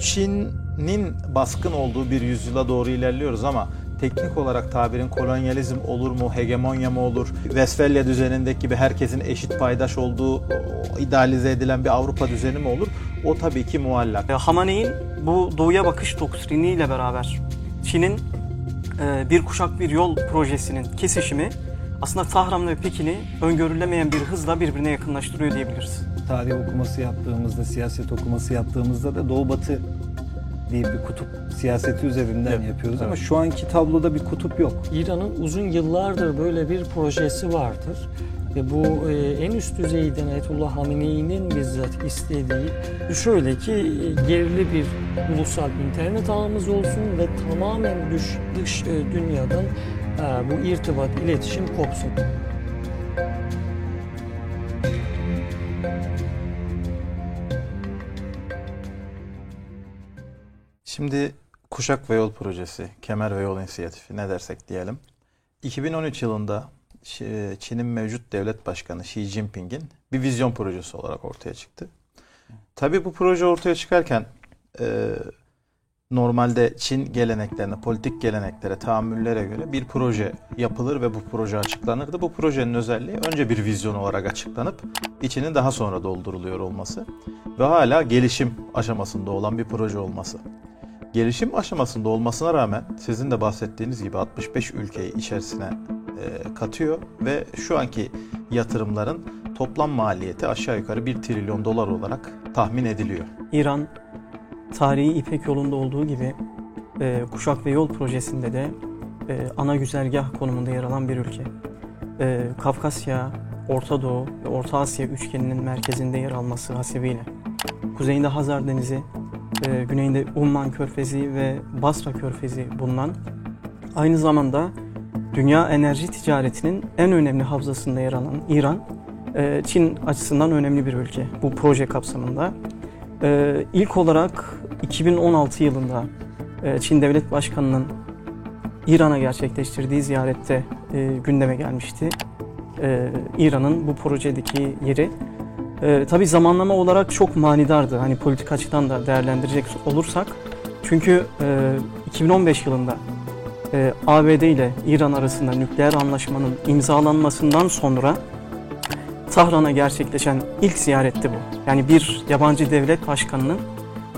Çin'in baskın olduğu bir yüzyıla doğru ilerliyoruz ama teknik olarak tabirin kolonyalizm olur mu, hegemonya mı olur, Westfalia düzenindeki gibi herkesin eşit paydaş olduğu idealize edilen bir Avrupa düzeni mi olur? O tabii ki muallak. E, Hamaney'in bu doğuya bakış doktriniyle beraber Çin'in e, bir kuşak bir yol projesinin kesişimi aslında Tahran ve Pekin'i öngörülemeyen bir hızla birbirine yakınlaştırıyor diyebiliriz. Tarih okuması yaptığımızda, siyaset okuması yaptığımızda da Doğu Batı diye bir kutup siyaseti üzerinden Evet, yapıyoruz ama evet. şu anki tabloda bir kutup yok. İran'ın uzun yıllardır böyle bir projesi vardır. Ve bu e, en üst düzeyden Ayetullah Hamenei'nin bizzat istediği şöyle ki e, gerili bir ulusal internet ağımız olsun ve tamamen dış, dış e, dünyadan e, bu irtibat, iletişim kopsun. Şimdi Kuşak ve Yol Projesi, Kemer ve Yol İnisiyatifi ne dersek diyelim. 2013 yılında Çin'in mevcut devlet başkanı Xi Jinping'in bir vizyon projesi olarak ortaya çıktı. Tabii bu proje ortaya çıkarken e, normalde Çin geleneklerine, politik geleneklere, tahammüllere göre bir proje yapılır ve bu proje açıklanırdı. Bu projenin özelliği önce bir vizyon olarak açıklanıp içinin daha sonra dolduruluyor olması ve hala gelişim aşamasında olan bir proje olması. Gelişim aşamasında olmasına rağmen sizin de bahsettiğiniz gibi 65 ülkeyi içerisine e, katıyor ve şu anki yatırımların toplam maliyeti aşağı yukarı 1 trilyon dolar olarak tahmin ediliyor. İran tarihi İpek yolunda olduğu gibi e, Kuşak ve Yol projesinde de e, ana güzergah konumunda yer alan bir ülke. E, Kafkasya, Orta Doğu ve Orta Asya üçgeninin merkezinde yer alması hasebiyle kuzeyinde Hazar Denizi, e, güneyinde Umman Körfezi ve Basra Körfezi bulunan aynı zamanda dünya enerji ticaretinin en önemli havzasında yer alan İran, e, Çin açısından önemli bir ülke bu proje kapsamında. Ee, ilk olarak 2016 yılında e, Çin Devlet Başkanı'nın İran'a gerçekleştirdiği ziyarette e, gündeme gelmişti. Ee, İran'ın bu projedeki yeri. Ee, tabii zamanlama olarak çok manidardı. Hani politik açıdan da değerlendirecek olursak. Çünkü e, 2015 yılında e, ABD ile İran arasında nükleer anlaşmanın imzalanmasından sonra Tahran'a gerçekleşen ilk ziyaretti bu. Yani bir yabancı devlet başkanının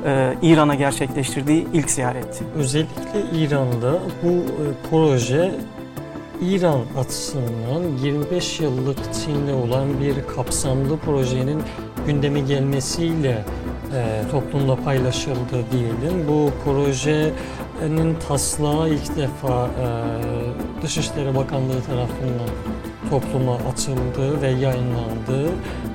e, İran'a gerçekleştirdiği ilk ziyaretti. Özellikle İran'da bu e, proje İran açısından 25 yıllık Çin'le olan bir kapsamlı projenin gündeme gelmesiyle e, toplumla paylaşıldı diyelim. Bu projenin taslağı ilk defa e, Dışişleri Bakanlığı tarafından topluma açıldı ve yayınlandı.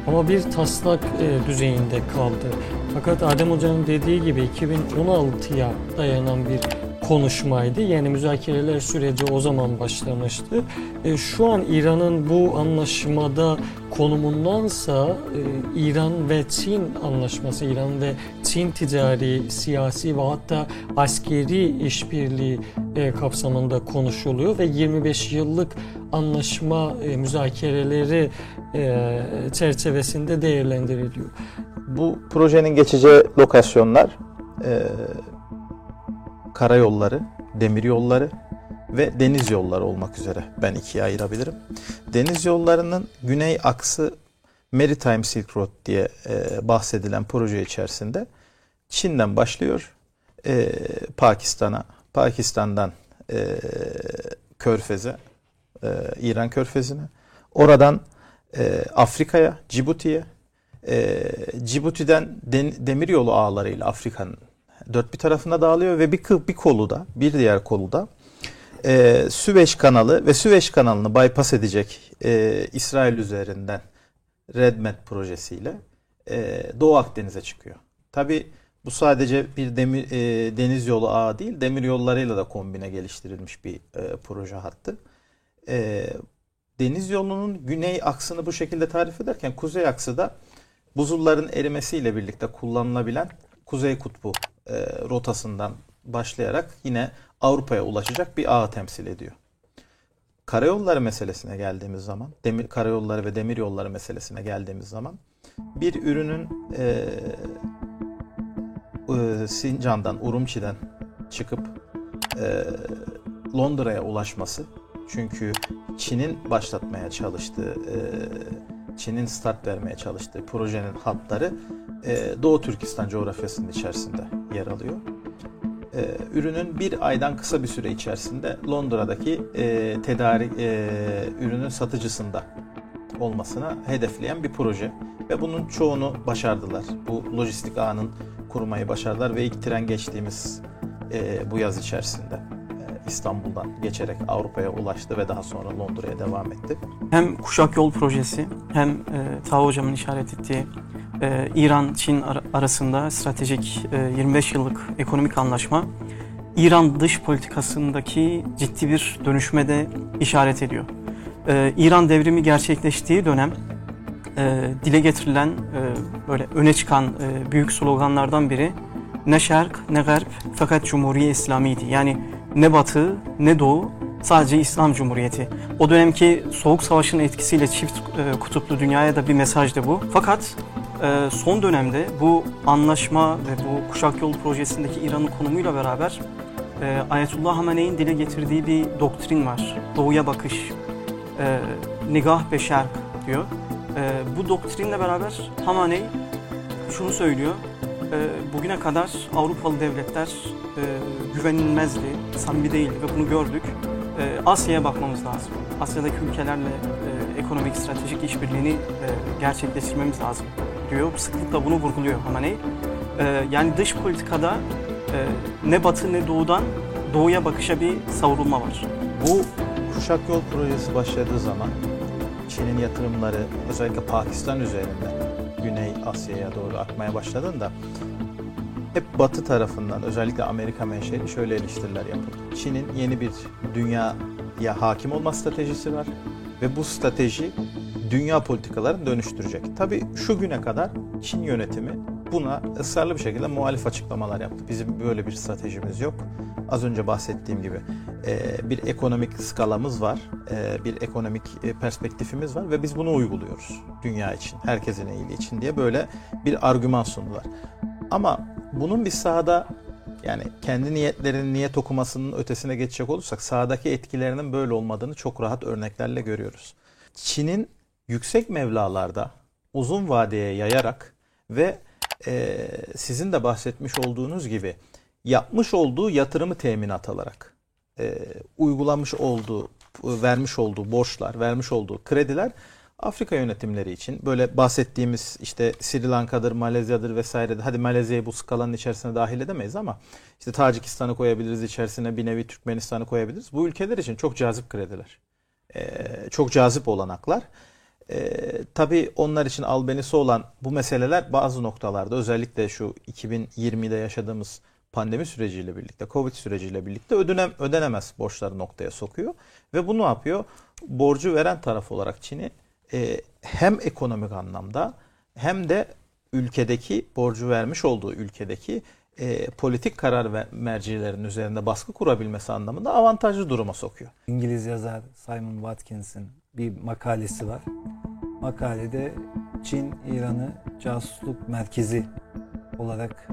Ama bir taslak e, düzeyinde kaldı. Fakat Adem Hoca'nın dediği gibi 2016'ya dayanan bir konuşmaydı. Yani müzakereler süreci o zaman başlamıştı. E, şu an İran'ın bu anlaşmada konumundansa e, İran ve Çin anlaşması, İran ve Çin ticari, siyasi ve hatta askeri işbirliği e, kapsamında konuşuluyor ve 25 yıllık anlaşma e, müzakereleri e, çerçevesinde değerlendiriliyor. Bu projenin geçeceği lokasyonlar e, karayolları, demir yolları ve deniz yolları olmak üzere ben ikiye ayırabilirim. Deniz yollarının güney aksı Maritime Silk Road diye e, bahsedilen proje içerisinde Çin'den başlıyor e, Pakistan'a, Pakistan'dan e, Körfez'e, e, İran Körfezi'ne, oradan e, Afrika'ya, Cibuti'ye, e, Cibuti'den den, demiryolu ağlarıyla Afrika'nın dört bir tarafına dağılıyor ve bir, bir kolu da, bir diğer kolu da e, Süveyş kanalı ve Süveyş kanalını bypass edecek e, İsrail üzerinden RedMed projesiyle e, Doğu Akdeniz'e çıkıyor. Tabi bu sadece bir demir, e, deniz yolu ağı değil, demir yollarıyla da kombine geliştirilmiş bir e, proje hattı. E, deniz yolunun güney aksını bu şekilde tarif ederken kuzey aksı da buzulların erimesiyle birlikte kullanılabilen Kuzey Kutbu e, rotasından başlayarak yine Avrupa'ya ulaşacak bir ağı temsil ediyor. Karayolları meselesine geldiğimiz zaman, demir karayolları ve demir yolları meselesine geldiğimiz zaman bir ürünün e, e, Sincan'dan, Urumçi'den çıkıp e, Londra'ya ulaşması. Çünkü Çin'in başlatmaya çalıştığı, e, Çin'in start vermeye çalıştığı projenin hatları e, Doğu Türkistan coğrafyasının içerisinde yer alıyor. E, ürünün bir aydan kısa bir süre içerisinde Londra'daki e, tedarik e, ürünün satıcısında olmasına hedefleyen bir proje ve bunun çoğunu başardılar. Bu lojistik ağının kurmayı başardılar ve ilk tren geçtiğimiz e, bu yaz içerisinde İstanbul'dan geçerek Avrupa'ya ulaştı ve daha sonra Londra'ya devam etti. Hem Kuşak Yol Projesi hem e, Taha Hocam'ın işaret ettiği e, İran-Çin ar- arasında stratejik e, 25 yıllık ekonomik anlaşma İran dış politikasındaki ciddi bir dönüşme de işaret ediyor. E, İran devrimi gerçekleştiği dönem e, dile getirilen e, böyle öne çıkan e, büyük sloganlardan biri ne şerk ne garp fakat Cumhuriye İslami'ydi. Yani ne batı ne doğu sadece İslam Cumhuriyeti. O dönemki Soğuk Savaş'ın etkisiyle çift e, kutuplu dünyaya da bir mesajdı bu. Fakat e, son dönemde bu anlaşma ve bu Kuşak Yolu projesindeki İran'ın konumuyla beraber e, Ayetullah Hamene'in dile getirdiği bir doktrin var. Doğuya bakış, e, nigah ve diyor. E, bu doktrinle beraber Hamaney şunu söylüyor. E, bugüne kadar Avrupalı devletler e, güvenilmezdi, samimi değildi ve bunu gördük. E, Asya'ya bakmamız lazım. Asya'daki ülkelerle e, ekonomik, stratejik işbirliğini e, gerçekleştirmemiz lazım diyor. Sıklıkla bunu vurguluyor Hamaney. E, yani dış politikada e, ne batı ne doğudan doğuya bakışa bir savrulma var. Bu Kuşak Yol projesi başladığı zaman Çin'in yatırımları özellikle Pakistan üzerinden Güney Asya'ya doğru akmaya başladığında hep Batı tarafından özellikle Amerika menşeli şöyle eleştiriler yapıldı. Çin'in yeni bir dünyaya hakim olma stratejisi var ve bu strateji dünya politikalarını dönüştürecek. Tabii şu güne kadar Çin yönetimi buna ısrarlı bir şekilde muhalif açıklamalar yaptı. Bizim böyle bir stratejimiz yok. Az önce bahsettiğim gibi e, bir ekonomik skalamız var, e, bir ekonomik e, perspektifimiz var ve biz bunu uyguluyoruz dünya için, herkesin iyiliği için diye böyle bir argüman sundular. Ama bunun bir sahada yani kendi niyetlerinin niyet okumasının ötesine geçecek olursak sahadaki etkilerinin böyle olmadığını çok rahat örneklerle görüyoruz. Çin'in yüksek mevlalarda uzun vadeye yayarak ve e, sizin de bahsetmiş olduğunuz gibi yapmış olduğu yatırımı teminat alarak e, uygulamış olduğu, vermiş olduğu borçlar, vermiş olduğu krediler Afrika yönetimleri için böyle bahsettiğimiz işte Sri Lanka'dır, Malezya'dır vesairedir. Hadi Malezya'yı bu skalanın içerisine dahil edemeyiz ama işte Tacikistan'ı koyabiliriz içerisine bir nevi Türkmenistan'ı koyabiliriz. Bu ülkeler için çok cazip krediler. Ee, çok cazip olanaklar. Ee, tabii onlar için albenisi olan bu meseleler bazı noktalarda özellikle şu 2020'de yaşadığımız pandemi süreciyle birlikte, Covid süreciyle birlikte ödenem, ödenemez borçları noktaya sokuyor. Ve bu ne yapıyor? Borcu veren taraf olarak Çin'i e, hem ekonomik anlamda hem de ülkedeki borcu vermiş olduğu ülkedeki e, politik karar ve mercilerin üzerinde baskı kurabilmesi anlamında avantajlı duruma sokuyor. İngiliz yazar Simon Watkins'in bir makalesi var. Makalede Çin İran'ı casusluk merkezi olarak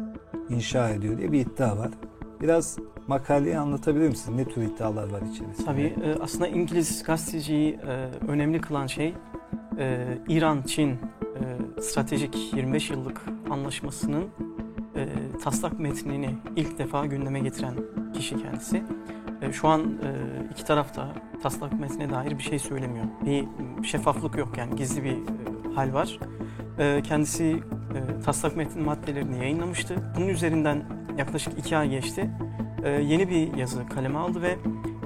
inşa ediyor diye bir iddia var. Biraz makaleyi anlatabilir misin? Ne tür iddialar var içerisinde? Tabii e, aslında İngiliz gazeteciyi e, önemli kılan şey e, İran-Çin stratejik 25 yıllık anlaşmasının taslak metnini ilk defa gündeme getiren kişi kendisi. E, şu an e, iki tarafta taslak metne dair bir şey söylemiyor. Bir şeffaflık yok yani gizli bir e, hal var. E, kendisi taslak metin maddelerini yayınlamıştı. Bunun üzerinden yaklaşık iki ay geçti. Yeni bir yazı kaleme aldı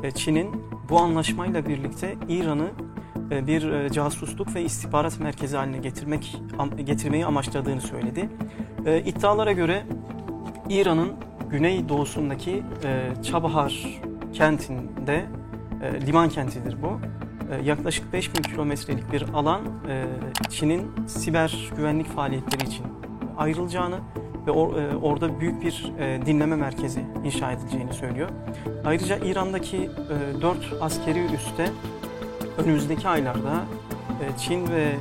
ve Çin'in bu anlaşmayla birlikte İran'ı bir casusluk ve istihbarat merkezi haline getirmek getirmeyi amaçladığını söyledi. İddialara göre İran'ın güney doğusundaki Çabahar kentinde liman kentidir bu. Yaklaşık 5000 kilometrelik bir alan Çin'in siber güvenlik faaliyetleri için ayrılacağını ve orada büyük bir dinleme merkezi inşa edileceğini söylüyor. Ayrıca İran'daki 4 askeri üste önümüzdeki aylarda e, Çin ve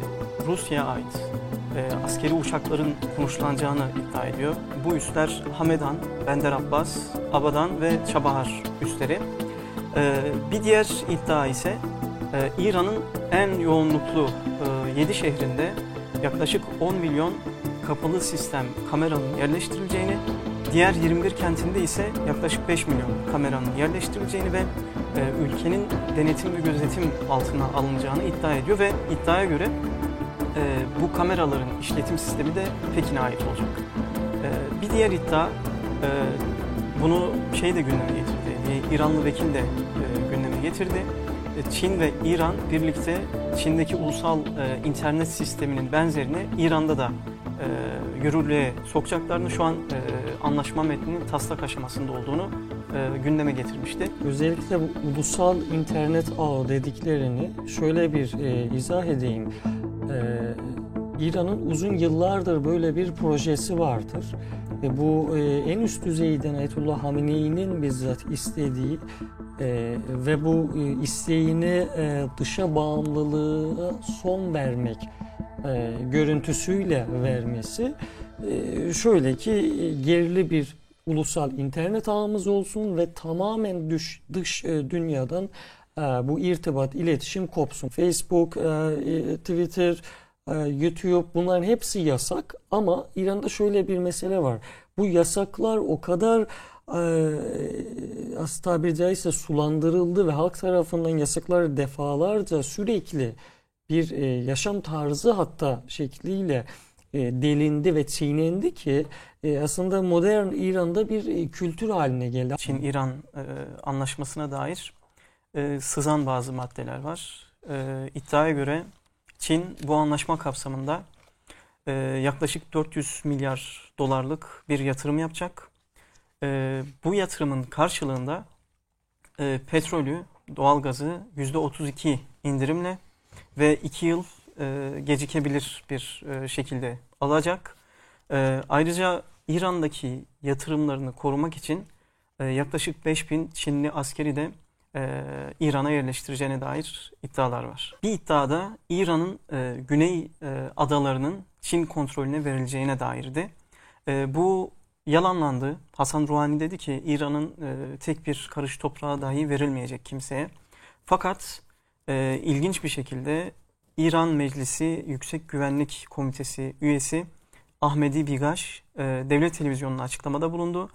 Rusya'ya ait e, askeri uçakların konuşlanacağını iddia ediyor. Bu üsler Hamedan, Bender Abbas, Abadan ve Çabahar üsleri. E, bir diğer iddia ise e, İran'ın en yoğunluklu e, 7 şehrinde yaklaşık 10 milyon kapalı sistem kameranın yerleştirileceğini, diğer 21 kentinde ise yaklaşık 5 milyon kameranın yerleştirileceğini ve e, ülkenin denetim ve gözetim altına alınacağını iddia ediyor ve iddiaya göre e, bu kameraların işletim sistemi de Pekin'e ait olacak. E, bir diğer iddia e, bunu şey de gündeme getirdi. Bir İranlı vekil de e, gündeme getirdi. E, Çin ve İran birlikte Çin'deki ulusal e, internet sisteminin benzerini İran'da da e, yürürlüğe sokacaklarını şu an e, anlaşma metninin taslak aşamasında olduğunu e, gündeme getirmişti. Özellikle bu ulusal internet ağı dediklerini şöyle bir e, izah edeyim. E, İran'ın uzun yıllardır böyle bir projesi vardır. E, bu e, en üst düzeyden Ayetullah Hamenei'nin bizzat istediği e, ve bu e, isteğini e, dışa bağımlılığa son vermek e, görüntüsüyle vermesi e, şöyle ki e, gerili bir ulusal internet ağımız olsun ve tamamen dış, dış e, dünyadan bu irtibat, iletişim kopsun. Facebook, e, e, Twitter, e, YouTube bunların hepsi yasak ama İran'da şöyle bir mesele var. Bu yasaklar o kadar az tabiri caizse sulandırıldı ve halk tarafından yasaklar defalarca sürekli bir yaşam tarzı hatta şekliyle delindi ve çiğnendi ki aslında modern İran'da bir kültür haline geldi. Çin-İran anlaşmasına dair e, sızan bazı maddeler var. E, iddiaya göre Çin bu anlaşma kapsamında e, yaklaşık 400 milyar dolarlık bir yatırım yapacak. E, bu yatırımın karşılığında e, petrolü, doğalgazı %32 indirimle ve 2 yıl e, gecikebilir bir e, şekilde alacak. E, ayrıca İran'daki yatırımlarını korumak için e, yaklaşık 5000 Çinli askeri de e, İran'a yerleştireceğine dair iddialar var. Bir iddiada İran'ın e, güney e, adalarının Çin kontrolüne verileceğine dairdi. E, bu yalanlandı. Hasan Rouhani dedi ki İran'ın e, tek bir karış toprağı dahi verilmeyecek kimseye. Fakat e, ilginç bir şekilde İran Meclisi Yüksek Güvenlik Komitesi üyesi Ahmedi Bigaş e, devlet televizyonuna açıklamada bulundu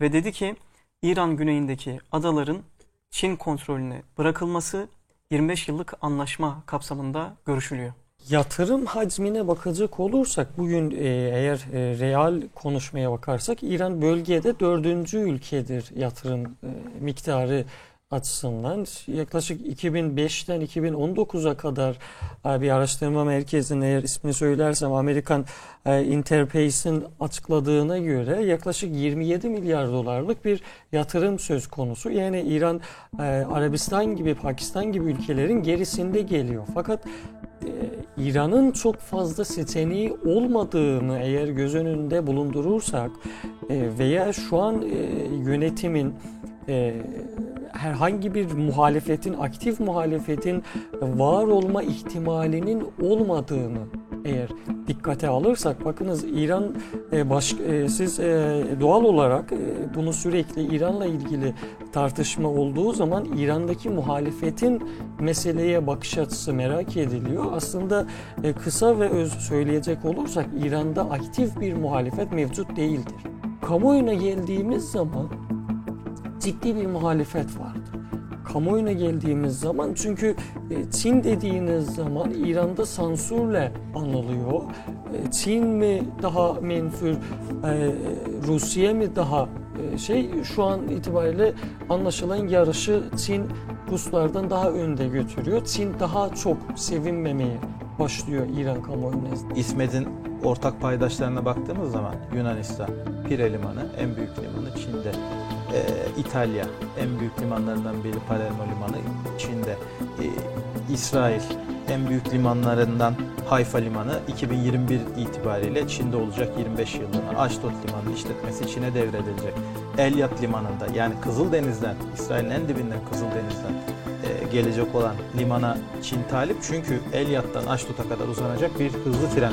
ve dedi ki İran güneyindeki adaların Çin kontrolüne bırakılması 25 yıllık anlaşma kapsamında görüşülüyor. Yatırım hacmine bakacak olursak bugün e, eğer e, real konuşmaya bakarsak İran bölgede dördüncü ülkedir yatırım e, miktarı açısından. Yaklaşık 2005'ten 2019'a kadar e, bir araştırma merkezinin eğer ismini söylersem Amerikan e, Interpace'in açıkladığına göre yaklaşık 27 milyar dolarlık bir yatırım söz konusu. Yani İran e, Arabistan gibi Pakistan gibi ülkelerin gerisinde geliyor. Fakat İran'ın çok fazla seçeneği olmadığını eğer göz önünde bulundurursak veya şu an yönetimin herhangi bir muhalefetin, aktif muhalefetin var olma ihtimalinin olmadığını eğer dikkate alırsak bakınız İran e, baş, e, siz e, doğal olarak bunu sürekli İran'la ilgili tartışma olduğu zaman İran'daki muhalefetin meseleye bakış açısı merak ediliyor. Aslında kısa ve öz söyleyecek olursak İran'da aktif bir muhalefet mevcut değildir. Kamuoyuna geldiğimiz zaman ciddi bir muhalefet vardı. Kamuoyuna geldiğimiz zaman çünkü e, Çin dediğiniz zaman İran'da sansürle anılıyor. E, Çin mi daha menfur, e, Rusya mı daha şey şu an itibariyle anlaşılan yarışı Çin Ruslardan daha önde götürüyor. Çin daha çok sevinmemeye başlıyor İran kamuoyu nezdinde. İsmet'in ortak paydaşlarına baktığımız zaman Yunanistan, Pire Limanı en büyük limanı Çin'de. Ee, İtalya en büyük limanlarından biri Palermo Limanı Çin'de. Ee, İsrail en büyük limanlarından Hayfa Limanı 2021 itibariyle Çin'de olacak 25 yıllığına. Ashdod Limanı işletmesi Çin'e devredilecek. Elyat Limanı'nda yani Kızıldeniz'den, İsrail'in en dibinden Kızıldeniz'den e, gelecek olan limana Çin talip. Çünkü Elyat'tan Aşdut'a kadar uzanacak bir hızlı tren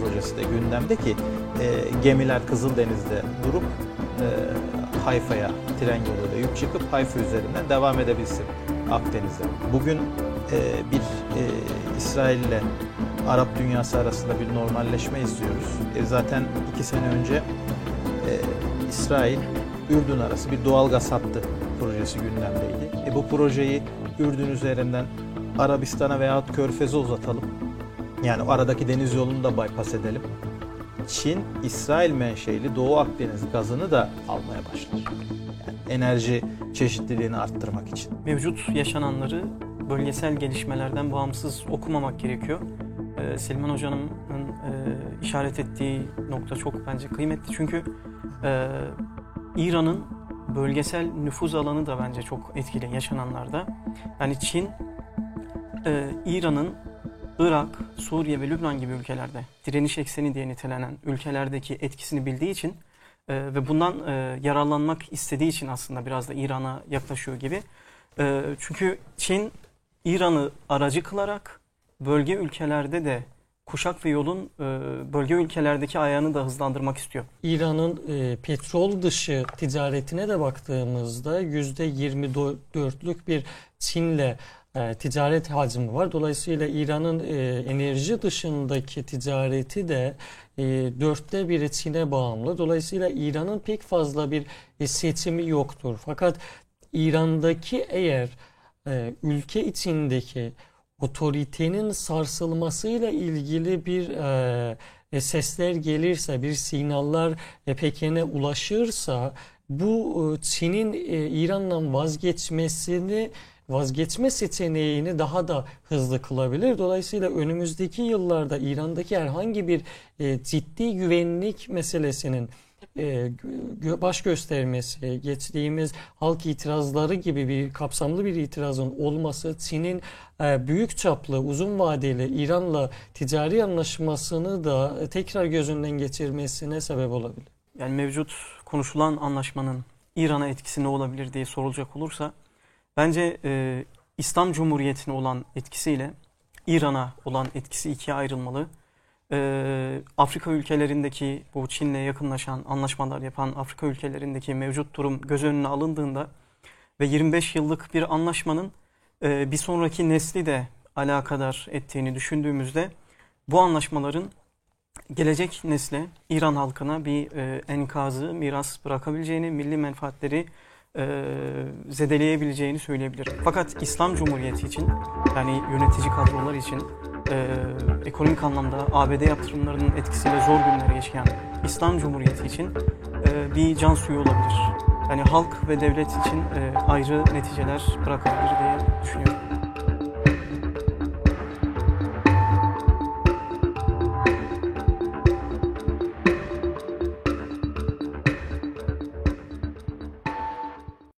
projesi de gündemde ki e, gemiler Kızıldeniz'de durup e, Hayfa'ya tren yoluyla yük çıkıp Hayfa üzerinden devam edebilsin Akdeniz'de. Bugün e, bir e, İsrail ile Arap dünyası arasında bir normalleşme izliyoruz. E, zaten iki sene önce e, İsrail Ürdün arası bir doğal gaz hattı projesi gündemdeydi. E, bu projeyi Ürdün üzerinden Arabistan'a veyahut Körfez'e uzatalım. Yani aradaki deniz yolunu da bypass edelim. Çin, İsrail menşeili Doğu Akdeniz gazını da almaya başlar. Yani enerji çeşitliliğini arttırmak için. Mevcut yaşananları bölgesel gelişmelerden bağımsız okumamak gerekiyor. Ee, Selman Hoca'nın e, işaret ettiği nokta çok bence kıymetli. Çünkü e, İran'ın bölgesel nüfuz alanı da bence çok etkili yaşananlarda. Yani Çin, e, İran'ın Irak, Suriye ve Lübnan gibi ülkelerde direniş ekseni diye nitelenen ülkelerdeki etkisini bildiği için e, ve bundan e, yararlanmak istediği için aslında biraz da İran'a yaklaşıyor gibi. E, çünkü Çin İran'ı aracı kılarak bölge ülkelerde de kuşak ve yolun e, bölge ülkelerdeki ayağını da hızlandırmak istiyor. İran'ın e, petrol dışı ticaretine de baktığımızda %24'lük bir Çin'le e, ticaret hacmi var. Dolayısıyla İran'ın e, enerji dışındaki ticareti de e, dörtte biri Çin'e bağımlı. Dolayısıyla İran'ın pek fazla bir e, seçimi yoktur. Fakat İran'daki eğer e, ülke içindeki otoritenin sarsılmasıyla ilgili bir e, e, sesler gelirse, bir sinyaller e, Pekin'e ulaşırsa bu e, Çin'in e, İran'dan vazgeçmesini vazgeçme seçeneğini daha da hızlı kılabilir. Dolayısıyla önümüzdeki yıllarda İran'daki herhangi bir e, ciddi güvenlik meselesinin e, baş göstermesi, geçtiğimiz halk itirazları gibi bir kapsamlı bir itirazın olması Çin'in e, büyük çaplı, uzun vadeli İran'la ticari anlaşmasını da tekrar gözünden geçirmesine sebep olabilir. Yani mevcut konuşulan anlaşmanın İran'a etkisi ne olabilir diye sorulacak olursa bence e, İslam Cumhuriyeti'ne olan etkisiyle İran'a olan etkisi ikiye ayrılmalı. E, Afrika ülkelerindeki bu Çin'le yakınlaşan anlaşmalar yapan Afrika ülkelerindeki mevcut durum göz önüne alındığında ve 25 yıllık bir anlaşmanın e, bir sonraki nesli de alakadar ettiğini düşündüğümüzde bu anlaşmaların gelecek nesle İran halkına bir e, enkazı miras bırakabileceğini, milli menfaatleri e, zedeleyebileceğini söyleyebilirim. Fakat İslam Cumhuriyeti için yani yönetici kadrolar için e, ekonomik anlamda ABD yaptırımlarının etkisiyle zor günleri yaşayan İslam Cumhuriyeti için e, bir can suyu olabilir. Yani halk ve devlet için e, ayrı neticeler bırakabilir diye düşünüyorum.